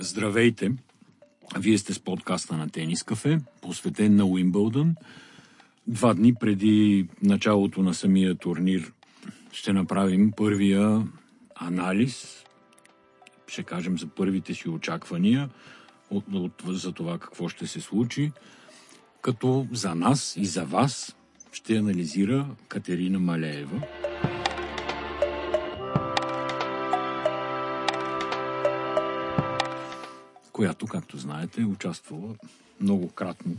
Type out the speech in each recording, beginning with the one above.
Здравейте! Вие сте с подкаста на Тенис Кафе, посветен на Уимбълдън. Два дни преди началото на самия турнир ще направим първия анализ, ще кажем за първите си очаквания от, от, за това какво ще се случи, като за нас и за вас ще анализира Катерина Малеева. Която, както знаете, е участвала многократно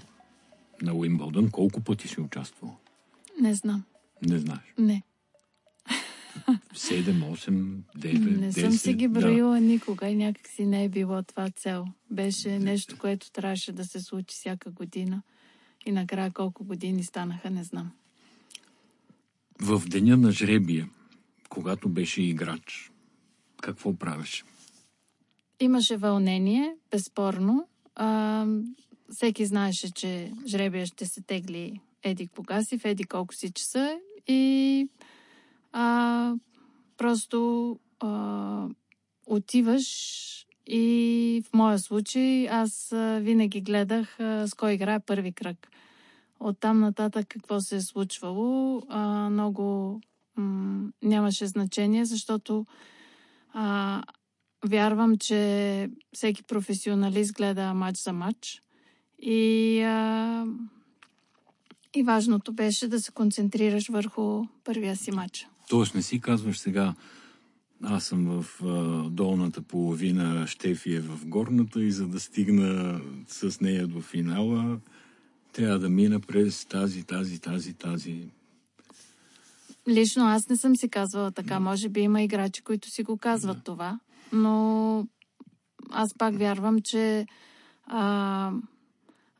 на Уимбълдън. Колко пъти си участвала? Не знам. Не знаеш? Не. 7, 8, 9, Не съм си ги броила да. никога и някак си не е било това цел. Беше нещо, което трябваше да се случи всяка година. И накрая колко години станаха, не знам. В деня на жребия, когато беше играч, какво правеше? Имаше вълнение, безспорно. А, всеки знаеше, че жребия ще се тегли еди кога си, в еди колко си часа и а, просто а, отиваш и в моя случай аз винаги гледах а, с кой играе първи кръг. От там нататък какво се е случвало, а, много м- нямаше значение, защото а, Вярвам, че всеки професионалист гледа матч за матч. И, а, и важното беше да се концентрираш върху първия си матч. Тоест не си казваш сега, аз съм в а, долната половина, Штефи е в горната и за да стигна с нея до финала, трябва да мина през тази, тази, тази, тази. Лично аз не съм си казвала така. Може би има играчи, които си го казват това но аз пак вярвам, че а,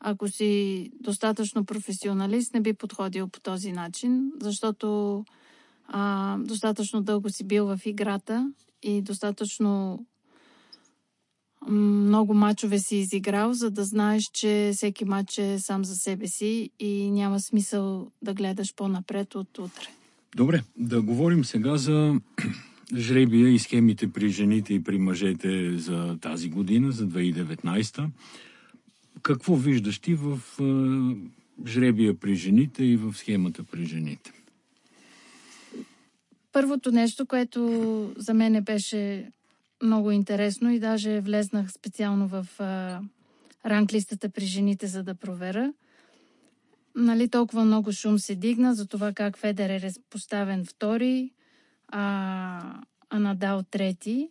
ако си достатъчно професионалист, не би подходил по този начин, защото а, достатъчно дълго си бил в играта и достатъчно много мачове си изиграл, за да знаеш, че всеки мач е сам за себе си и няма смисъл да гледаш по-напред от утре. Добре, да говорим сега за жребия и схемите при жените и при мъжете за тази година, за 2019. Какво виждаш ти в жребия при жените и в схемата при жените? Първото нещо, което за мен беше много интересно и даже влезнах специално в а, ранглистата при жените, за да проверя. Нали, толкова много шум се дигна за това как Федерер е поставен втори, а, а Надал трети.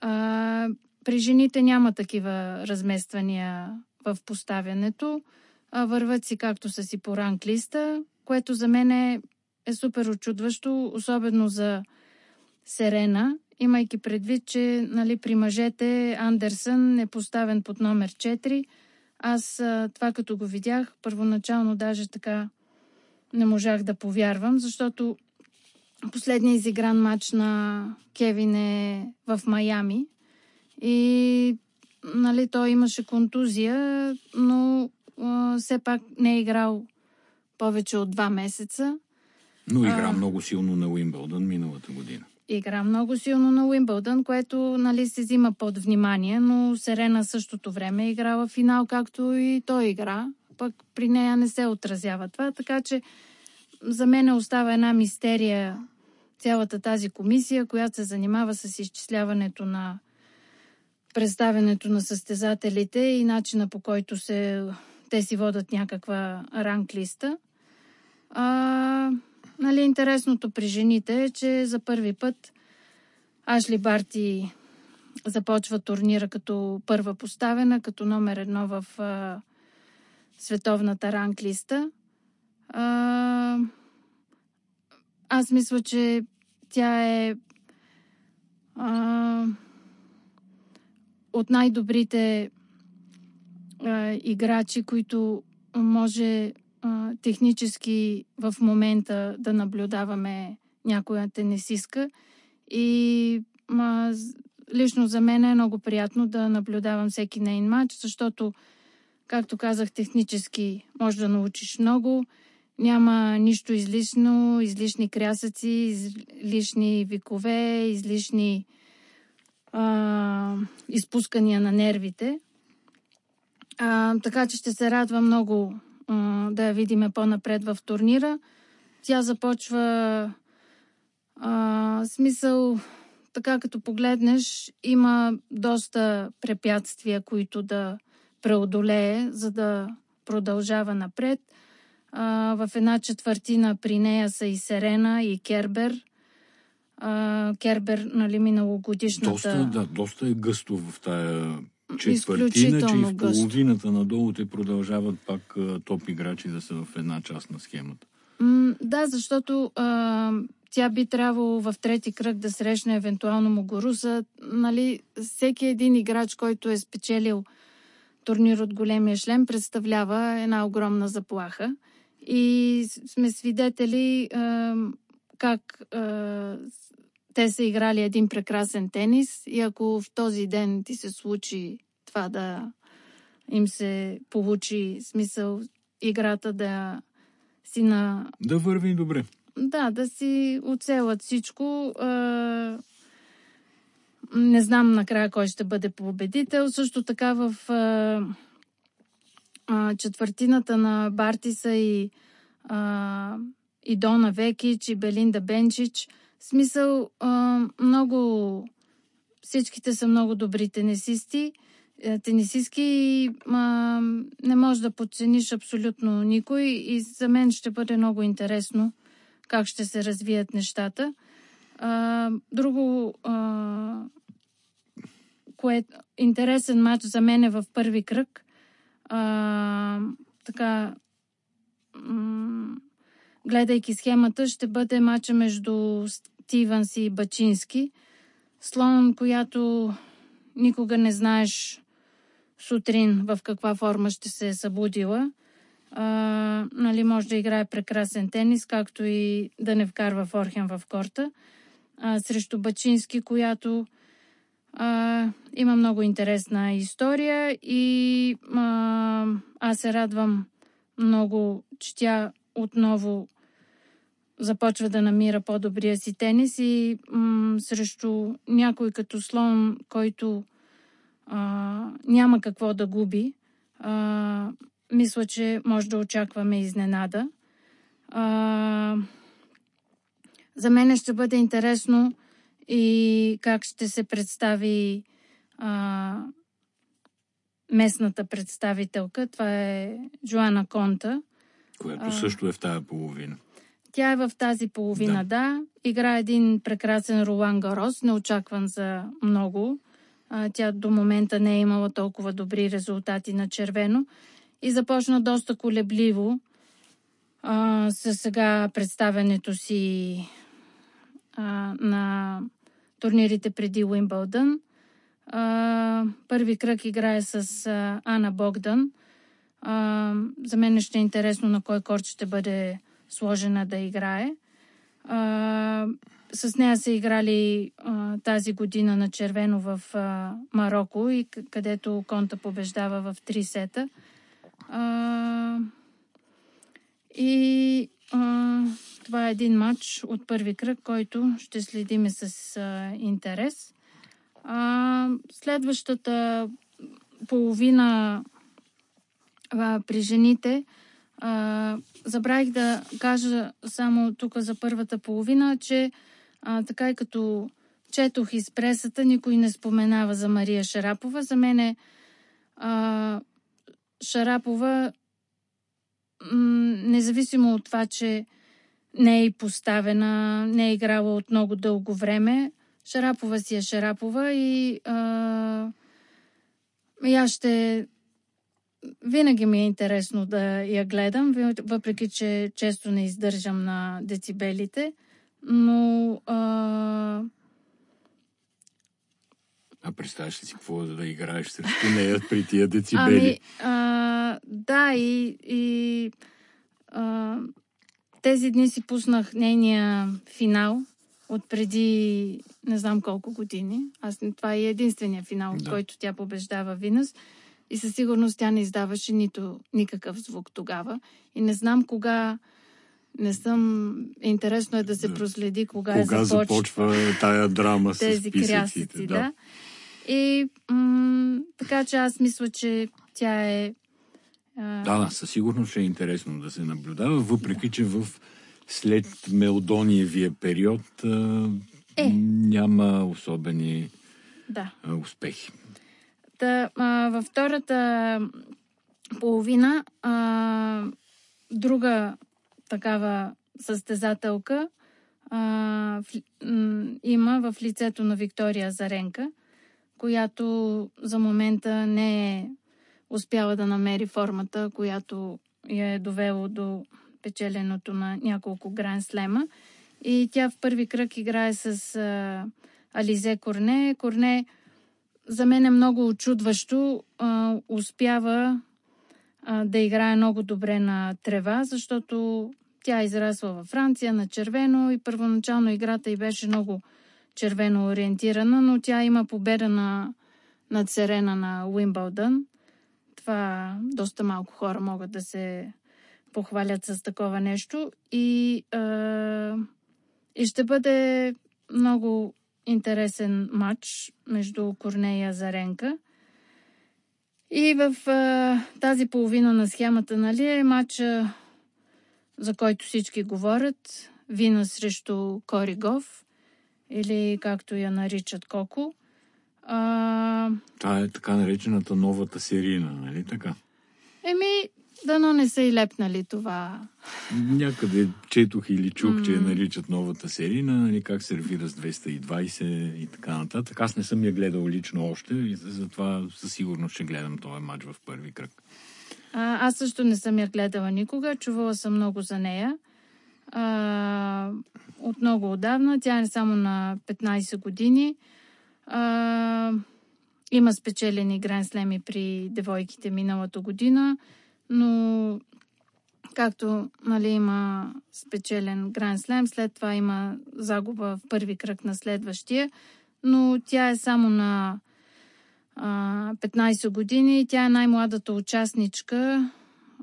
А, при жените няма такива размествания в поставянето. А, върват си както са си по ранглиста, което за мен е, е супер очудващо, особено за Серена, имайки предвид, че нали, при мъжете Андерсън е поставен под номер 4. Аз това като го видях, първоначално даже така не можах да повярвам, защото Последният изигран матч на Кевин е в Майами. И нали, той имаше контузия, но а, все пак не е играл повече от два месеца. Но игра а, много силно на Уимбълдън миналата година. Игра много силно на Уимбълдън, което нали, се взима под внимание, но Серена същото време играла финал, както и той игра. Пък при нея не се отразява това, така че за мен остава една мистерия цялата тази комисия, която се занимава с изчисляването на представянето на състезателите и начина по който се, те си водат някаква ранглиста. А, нали, интересното при жените е, че за първи път Ашли Барти започва турнира като първа поставена, като номер едно в а, световната ранглиста. А, аз мисля, че тя е а, от най-добрите а, играчи, които може а, технически в момента да наблюдаваме някоя тенесиска. И а, лично за мен е много приятно да наблюдавам всеки нейн матч, защото, както казах, технически може да научиш много няма нищо излишно, излишни крясъци, излишни викове, излишни а, изпускания на нервите. А, така че ще се радва много а, да я видиме по-напред в турнира. Тя започва а, смисъл, така като погледнеш, има доста препятствия, които да преодолее, за да продължава напред. А, в една четвъртина при нея са и Серена, и Кербер. А, Кербер, нали, миналогодишната... Доста, да, доста е гъсто в тая четвъртина, че и в половината надолу те продължават пак топ играчи да са в една част на схемата. М, да, защото а, тя би трябвало в трети кръг да срещне евентуално Могоруса. Нали, всеки един играч, който е спечелил турнир от големия шлем, представлява една огромна заплаха. И сме свидетели а, как а, те са играли един прекрасен тенис и ако в този ден ти се случи това да им се получи смисъл играта да си на... Да върви добре. Да, да си оцелят всичко. А... Не знам накрая кой ще бъде победител. Също така в а... А, четвъртината на Бартиса и, а... и Дона Векич и Белинда Бенчич. Смисъл, а... много... Всичките са много добри тенисисти е, тенисистки и а, не можеш да подцениш абсолютно никой и за мен ще бъде много интересно как ще се развият нещата. А, друго, а, кое интересен матч за мен е в първи кръг. А, така, м- гледайки схемата, ще бъде матча между Стивенс и Бачински. Слон, която никога не знаеш сутрин в каква форма ще се е събудила. А, нали, може да играе прекрасен тенис, както и да не вкарва Форхен в корта. А, срещу Бачински, която а, има много интересна история и а, аз се радвам много, че тя отново започва да намира по-добрия си тенис и м- срещу някой като слон, който а, няма какво да губи. А, мисля, че може да очакваме изненада. А, за мен ще бъде интересно и как ще се представи а, местната представителка. Това е Джоана Конта. Която също е в тази половина. Тя е в тази половина, да. да. Игра един прекрасен Ролан Гарос, неочакван за много. А, тя до момента не е имала толкова добри резултати на червено и започна доста колебливо а, с сега представянето си а, на турнирите преди Уимбълдън. Първи кръг играе с а, Ана Богдан. А, за мен ще е интересно на кой корт ще бъде сложена да играе. А, с нея са играли а, тази година на червено в а, Марокко, и където Конта побеждава в три сета. А, и а, това е един матч от първи кръг, който ще следиме с а, интерес. А, следващата половина а, при жените а, забравих да кажа само тук за първата половина, че а, така и като четох из пресата, никой не споменава за Мария Шарапова. За мен е а, Шарапова, м- независимо от това, че не е поставена, не е играла от много дълго време, Шарапова си е Шарапова и, а, и аз ще винаги ми е интересно да я гледам, въпреки че често не издържам на децибелите, но... А, а представяш ли си какво да играеш срещу нея при тия децибели? Ами, а, да, и, и а, тези дни си пуснах нейния финал от преди не знам колко години. Аз, това е единствения финал, да. който тя побеждава Винус. И със сигурност тя не издаваше нито никакъв звук тогава. И не знам кога. Не съм. Интересно е да се проследи кога, кога е започва тая драма с тези крясъци. Да. да. И м- така че аз мисля, че тя е. Да, да, със сигурност ще е интересно да се наблюдава, въпреки че в след Мелдониевия период а, Е. няма особени Да. а, успехи. Та, а, във втората половина а, друга такава състезателка а, в, м, има в лицето на Виктория Заренка, която за момента не е успяла да намери формата, която я е довело до печеленото на няколко гран слема. И тя в първи кръг играе с а, Ализе Корне. Корне за мен е много очудващо. А, успява а, да играе много добре на трева, защото тя е израсла във Франция на червено и първоначално играта й беше много червено ориентирана, но тя има победа на, на Церена на Уимбълдън. Това доста малко хора могат да се похвалят с такова нещо. И, а, и ще бъде много интересен матч между Корнея и Заренка. И в а, тази половина на схемата, нали, е матча, за който всички говорят. Вина срещу Коригов, или както я наричат Коко. А, Това е така наречената новата серийна, нали така? еми, дано не са и лепнали това. Някъде четох или чух, че я наричат новата серийна, нали, как сервира с 220 и така нататък. Аз не съм я гледал лично още и затова със сигурност ще гледам този матч в първи кръг. А, аз също не съм я гледала никога, чувала съм много за нея. А, от много отдавна. Тя е само на 15 години. А, има спечелени гран слеми при девойките миналата година, но както нали, има спечелен гран слем, след това има загуба в първи кръг на следващия, но тя е само на а, 15 години. Тя е най-младата участничка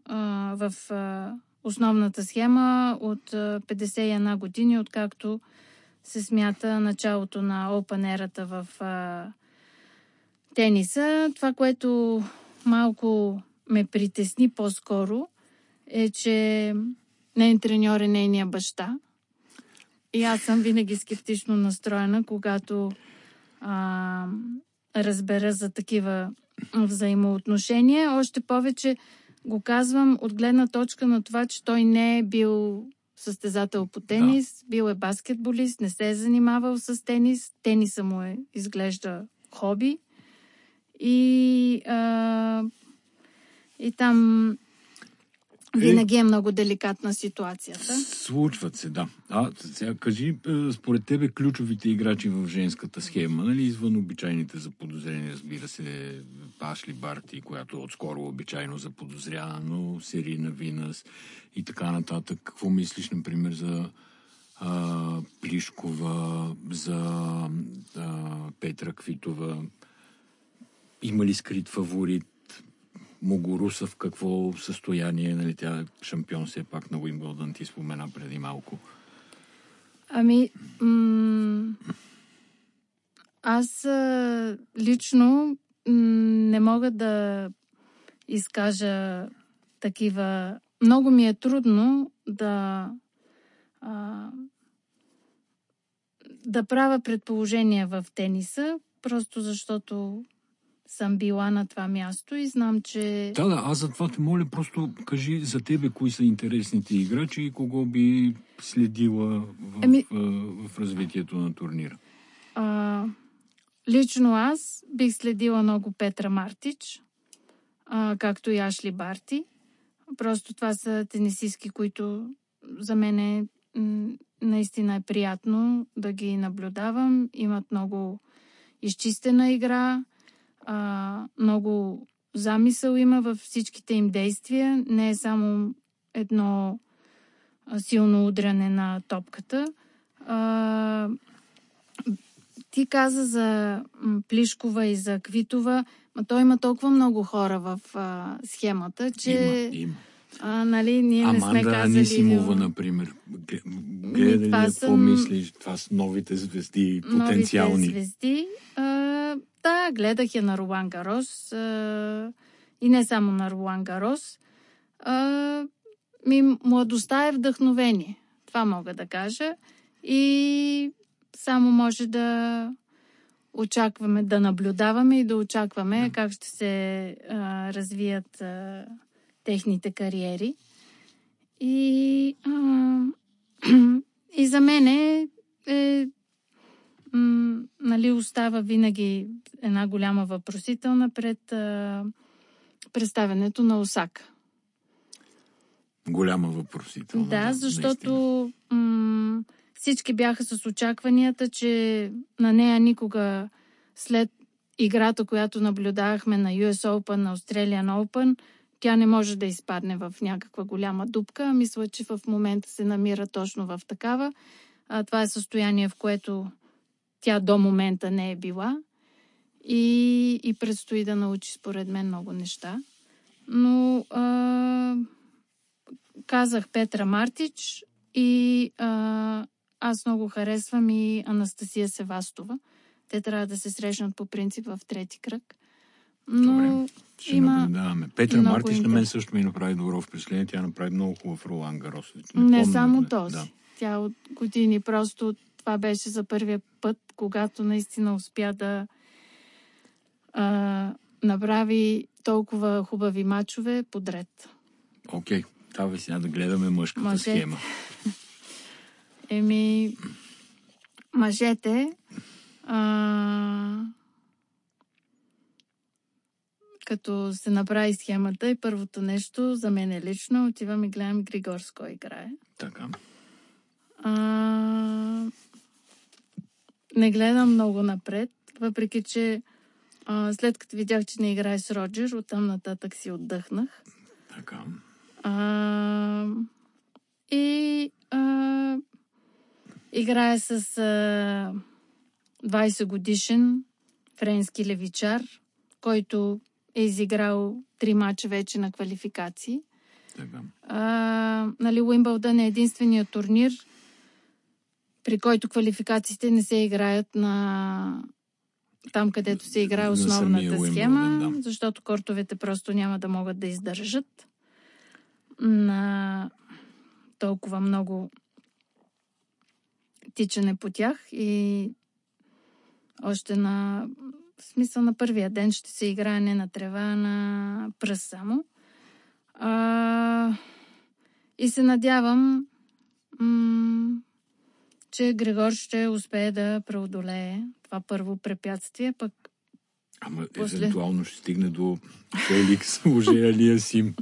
а, в а, основната схема от а, 51 години, откакто се смята началото на Open ерата в а, тениса. Това, което малко ме притесни по-скоро, е, че нейн треньор е нейния баща. И аз съм винаги скептично настроена, когато а, разбера за такива взаимоотношения. Още повече го казвам от гледна точка на това, че той не е бил състезател по тенис, да. бил е баскетболист, не се е занимавал с тенис. Тениса му е изглежда хоби. И, а, и там винаги е много деликатна ситуацията. Случват се, да. А, сега кажи, е, според тебе ключовите играчи в женската схема, нали, извън обичайните за подозрение, разбира се, Пашли Барти, която отскоро обичайно за подозряно, Серина Винас и така нататък. Какво мислиш, например, за а, Плишкова, за а, Петра Квитова? Има ли скрит фаворит? Могоруса в какво състояние, нали, тя е шампион все пак на Уимбълдън, ти спомена преди малко. Ами, м- аз лично не мога да изкажа такива. Много ми е трудно да а, да правя предположения в тениса, просто защото съм била на това място и знам, че... Да, да, аз затова те моля, просто кажи за тебе кои са интересните играчи и кого би следила в, Ами- в, в развитието на турнира. А, лично аз бих следила много Петра Мартич, а, както и Ашли Барти. Просто това са тенисистки, които за мен е, наистина е приятно да ги наблюдавам. Имат много изчистена игра, а, много замисъл има във всичките им действия. Не е само едно силно удряне на топката. А, ти каза за Плишкова и за Квитова, но той има толкова много хора в а, схемата, че Има, има. А, нали, ние не сме Аманда казали... Анисимова, например. Гледа ли, това какво са- мислиш? Това са новите звезди, потенциални. Новите звезди. А, Да, гледах я на Ролан Гарос. А, и не само на Ролан Гарос. А, ми, младостта е вдъхновение. Това мога да кажа. И само може да очакваме, да наблюдаваме и да очакваме Да. как ще се а, развият а, техните кариери. И, а, и за мен е, е м, нали, остава винаги една голяма въпросителна пред а, представянето на Осака. Голяма въпросителна. Да, защото м- всички бяха с очакванията, че на нея никога след играта, която наблюдавахме на US Open, на Australian Open, тя не може да изпадне в някаква голяма дупка. Мисля, че в момента се намира точно в такава. А, това е състояние, в което тя до момента не е била. И, и предстои да научи, според мен, много неща. Но а, казах Петра Мартич и а, аз много харесвам и Анастасия Севастова. Те трябва да се срещнат по принцип в трети кръг. Но Добре. Ще има наблюдаваме. Петра Мартиш на мен също ми направи добро впечатление. Тя направи много хубав Ролан Гарос. не, помня, само да. този. Да. Тя от години просто това беше за първия път, когато наистина успя да а, направи толкова хубави мачове подред. Окей. Давай сега да гледаме мъжката Мъжете. схема. Еми, мъжете, а, като се направи схемата и първото нещо, за мен е лично, отивам и гледам Григор с кой играе. Така. А, не гледам много напред, въпреки че а, след като видях, че не играе с Роджер, оттам нататък си отдъхнах. Така. А, и а, играе с а, 20 годишен френски левичар, който е изиграл три мача вече на квалификации. Така. А, нали, Уимбълдън е единственият турнир, при който квалификациите не се играят на там, където се играе основната схема, да. защото кортовете просто няма да могат да издържат на толкова много тичане по тях и още на в смисъл на първия ден ще се играе не на трева, на пръст само. А, и се надявам, м- че Григор ще успее да преодолее това първо препятствие, пък Ама После- евентуално ще стигне до Феликс Ожеалия Сим,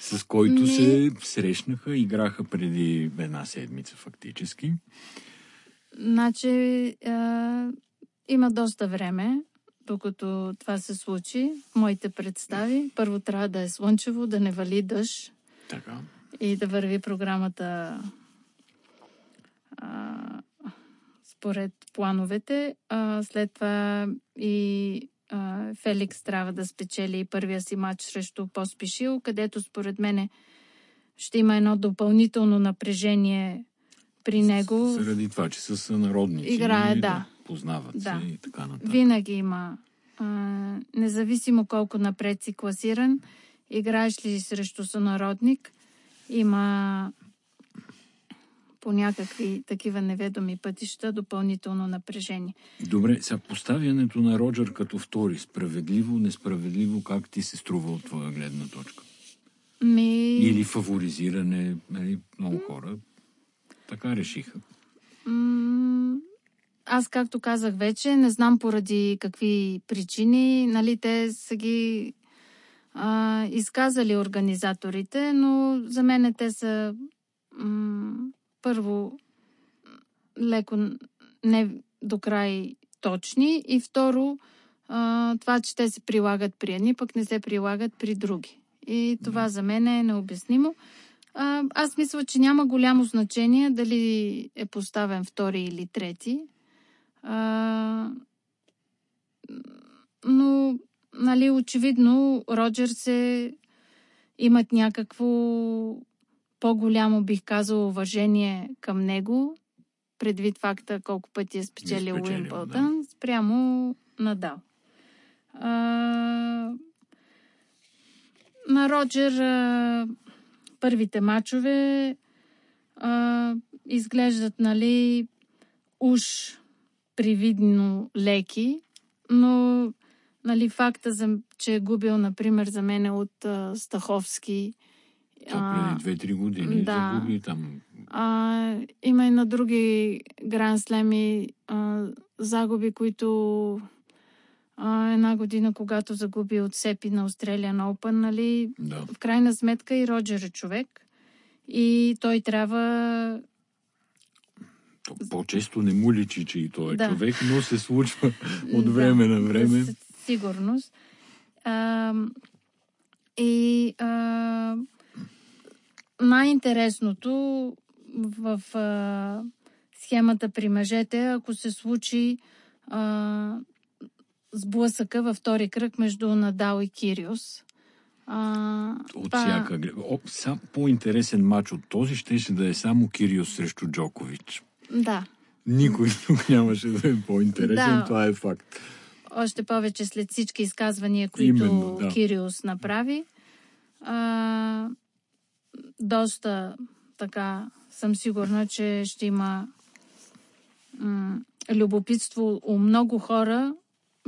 с който Ми- се срещнаха, играха преди една седмица фактически. Значи, а, има доста време, докато това се случи. Моите представи. Първо трябва да е слънчево, да не вали дъжд Така. и да върви програмата а, според плановете. А, след това и а, Феликс трябва да спечели първия си матч срещу Поспишил, където според мене ще има едно допълнително напрежение при него. Заради това, че са сънародници. Играе, и да. Познават Да. се и така нататък. Винаги има. А, независимо колко напред си класиран, играеш ли срещу сънародник, има по някакви такива неведоми пътища допълнително напрежение. Добре, сега поставянето на Роджер като втори, справедливо, несправедливо, как ти се струва от твоя гледна точка? Ми, Или фаворизиране, нали, много хора така решиха. м- аз, както казах вече, не знам поради какви причини, нали, те са ги а, изказали организаторите, но за мен те са м- първо леко не до край точни и второ а, това, че те се прилагат при едни, пък не се прилагат при други. И това за мен е необяснимо. А, аз мисля, че няма голямо значение дали е поставен втори или трети. А, но, нали, очевидно, Роджер се имат някакво по-голямо, бих казала, уважение към него, предвид факта колко пъти е спечелил спечелил, Уимбълдън, спрямо Надал. А, на Роджер а, първите мачове а, изглеждат, нали, уж привидно леки, но нали, факта, за, че е губил, например, за мен от а, Стаховски. Това преди 2-3 години да. загуби там. А, има и на други гранд слеми а, загуби, които а, една година, когато загуби от Сепи на Australian Open, нали, Да. в крайна сметка и Роджер е човек. И той трябва То По-често не му личи, че и той е Да. човек, но се случва от Да, време на време. Със сигурност. А, и а, най-интересното в а, схемата при мъжете, ако се случи а, сблъсъка във втори кръг между Надал и Кириус. А, От всяка сам по-интересен матч от този щеше да е само Кириос срещу Джокович. Да. Никой тук нямаше да е по-интересен, Да. това е факт. Още повече след всички изказвания, които Именно, да. Кириус направи. А, доста така съм сигурна, че ще има м- любопитство у много хора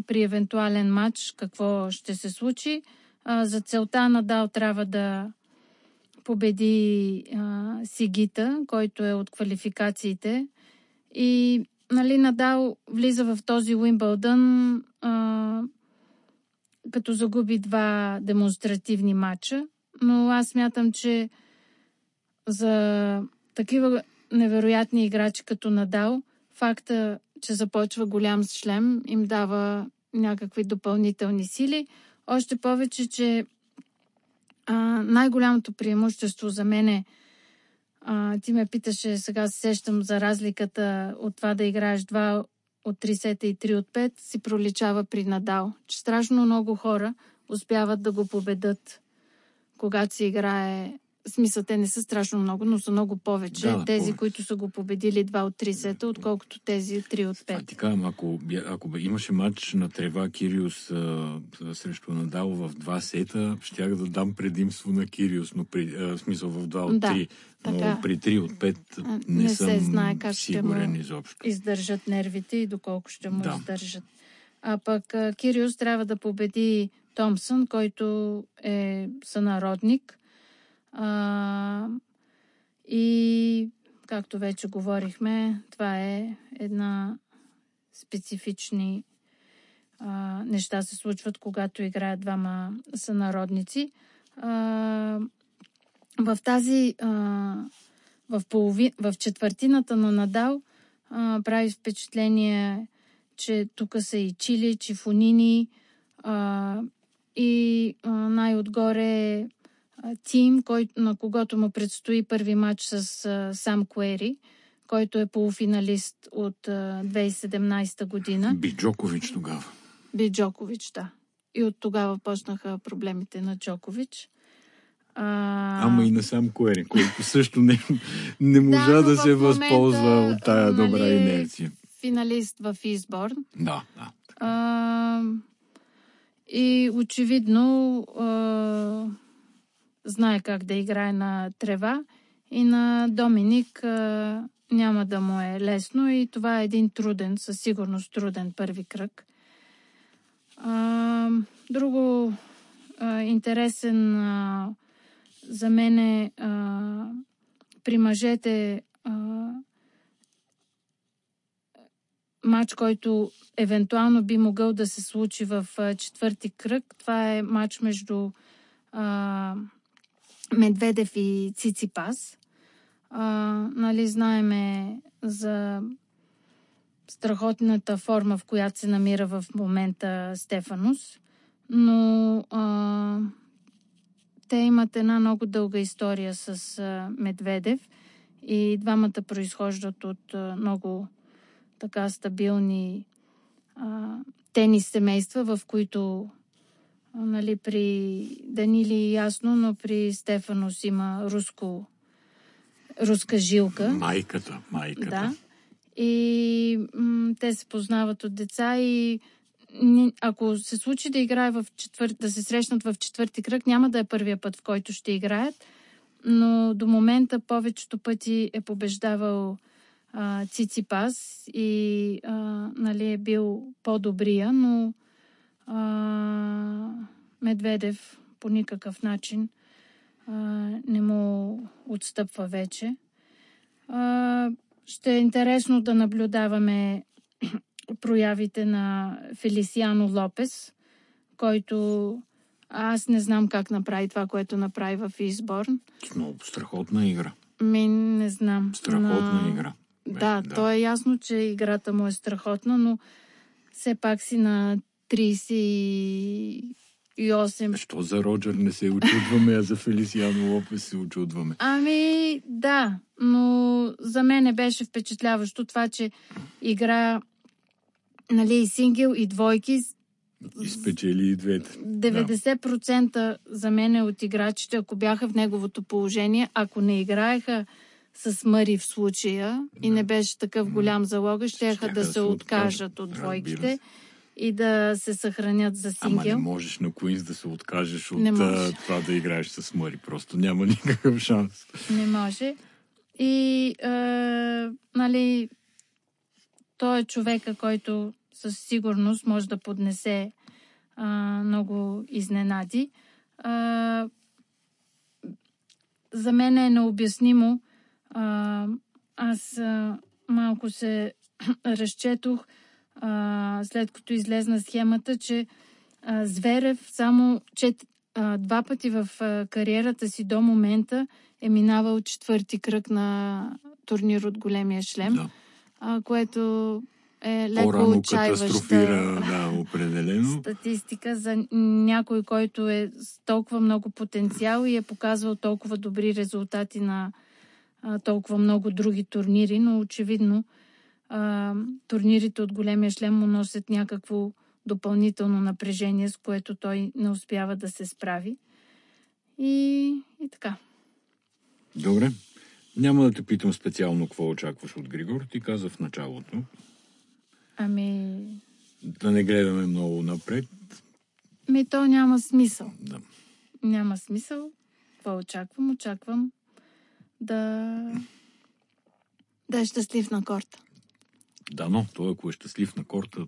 при евентуален матч какво ще се случи. А, за целта Надал трябва да победи а, Сигита, който е от квалификациите. И нали, Надал влиза в този Уимбълдън а, като загуби два демонстративни матча, но аз мятам, че за такива невероятни играчи като Надал, факта, че започва голям шлем, им дава някакви допълнителни сили. Още повече, че а, най-голямото преимущество за мен е а, ти ме питаше, сега се сещам за разликата от това да играеш два от 3 сета и 3 от 5, си проличава при Надал. Че страшно много хора успяват да го победат, когато си играе. Смисъл, те не са страшно много, но са много повече. Да, тези, повече. които са го победили два от 3 сета, отколкото тези 3 от Това 5. ти казвам, ако, ако бе- имаше матч на трева Кириус а, а, срещу Надал в два сета, щях да дам предимство на Кириус, но при, а, смисъл в два от Да, три. Но така. при три от пет А, не, не съм се знае как ще сигурен му изобщо. издържат нервите и доколко ще му Да. издържат. А пък а, Кириус трябва да победи Томсън, който е сънародник. А, и, както вече говорихме, това е една специфични а, неща се случват, когато играят двама сънародници. А, в тази а, в, полови, в четвъртината на Надал а, прави впечатление, че тук са и Чили, и Фонини а, и а, най-отгоре Тим, кой, на когото му предстои първи матч с а, Сам Куери, който е полуфиналист от а, 2017 година. Би Джокович тогава. Би Джокович, да. И от тогава почнаха проблемите на Джокович. А, Ама и на сам Куери, който също не, не можа да, в се възползва момента, от тая добра нали, инерция. Финалист в Изборн. Да, да. А, и очевидно а, знае как да играе на трева и на Доминик а, няма да му е лесно и това е един труден, със сигурност труден първи кръг. А, друго а, интересен а, за мен е а, при мъжете а, матч, който евентуално би могъл да се случи в а, четвърти кръг. Това е матч между а, Медведев и Циципас. А, нали, знаеме за страхотната форма, в която се намира в момента Стефанус, но а, те имат една много дълга история с а, Медведев и двамата произхождат от а, много така стабилни а, тенис семейства, в които нали, при Данили ясно, но при Стефанос има руско, руска жилка. Майката, майката. Да. И м- те се познават от деца и ако се случи да играе в четвърти, да се срещнат в четвърти кръг, няма да е първия път, в който ще играят, но до момента повечето пъти е побеждавал а, Циципас и а, нали, е бил по-добрия, но а, Медведев по никакъв начин а, не му отстъпва вече. А, ще е интересно да наблюдаваме проявите на Фелисиано Лопес, който аз не знам как направи това, което направи в Изборн. Много страхотна игра. Ми не знам. Страхотна На- игра. Да, да. то е ясно, че играта му е страхотна, но все пак си на 38. Що за Роджер не се очудваме, а за Фелисиано Лопес се очудваме. Ами, да, но за мен беше впечатляващо това, че игра нали, и сингъл, и двойки. И спечели и двете. 90% за мен от играчите, ако бяха в неговото положение, ако не играеха с Мъри в случая и не беше такъв голям залога, ще Щяха да се откажат от Разбира двойките се. И да се съхранят за Ама не сингъл. можеш на Куинс да се откажеш от Не може. това да играеш с Мъри. Просто няма никакъв шанс. Не може. И, е, нали, той е човека, който със сигурност може да поднесе а, много изненади. А, за мен е необяснимо. А, аз а, малко се разчетох, а, след като излезна схемата, че а, Зверев само чет, а, два пъти в а, кариерата си до момента е минавал четвърти кръг на турнир от големия шлем, Да. а, което е леко По-рано катастрофира, да, определено. статистика за някой, който е с толкова много потенциал и е показвал толкова добри резултати на а, толкова много други турнири, но очевидно а, турнирите от големия шлем му носят някакво допълнително напрежение, с което той не успява да се справи. И, и така. Добре. Няма да те питам специално какво очакваш от Григор. Ти каза в началото. Ами, Да не гледаме много напред. ми то няма смисъл. Да. Няма смисъл. Това очаквам. Очаквам да, да е щастлив на корта. Да, но той ако е щастлив на корта,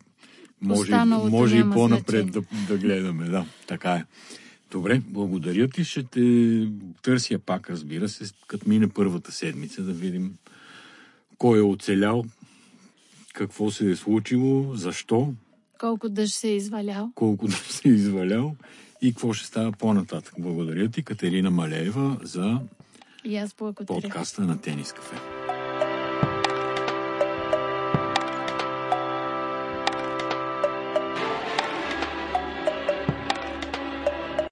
може, може и по-напред да, да гледаме. Да, така е. Добре, благодаря ти. Ще те търся пак, разбира се, като мине първата седмица, да видим кой е оцелял, какво се е случило, защо, Колко дъжд се е извалял. колко да се е извалял и какво ще става по-нататък. Благодаря ти, Катерина Малеева, за И аз благодаря. подкаста на Тенис Кафе.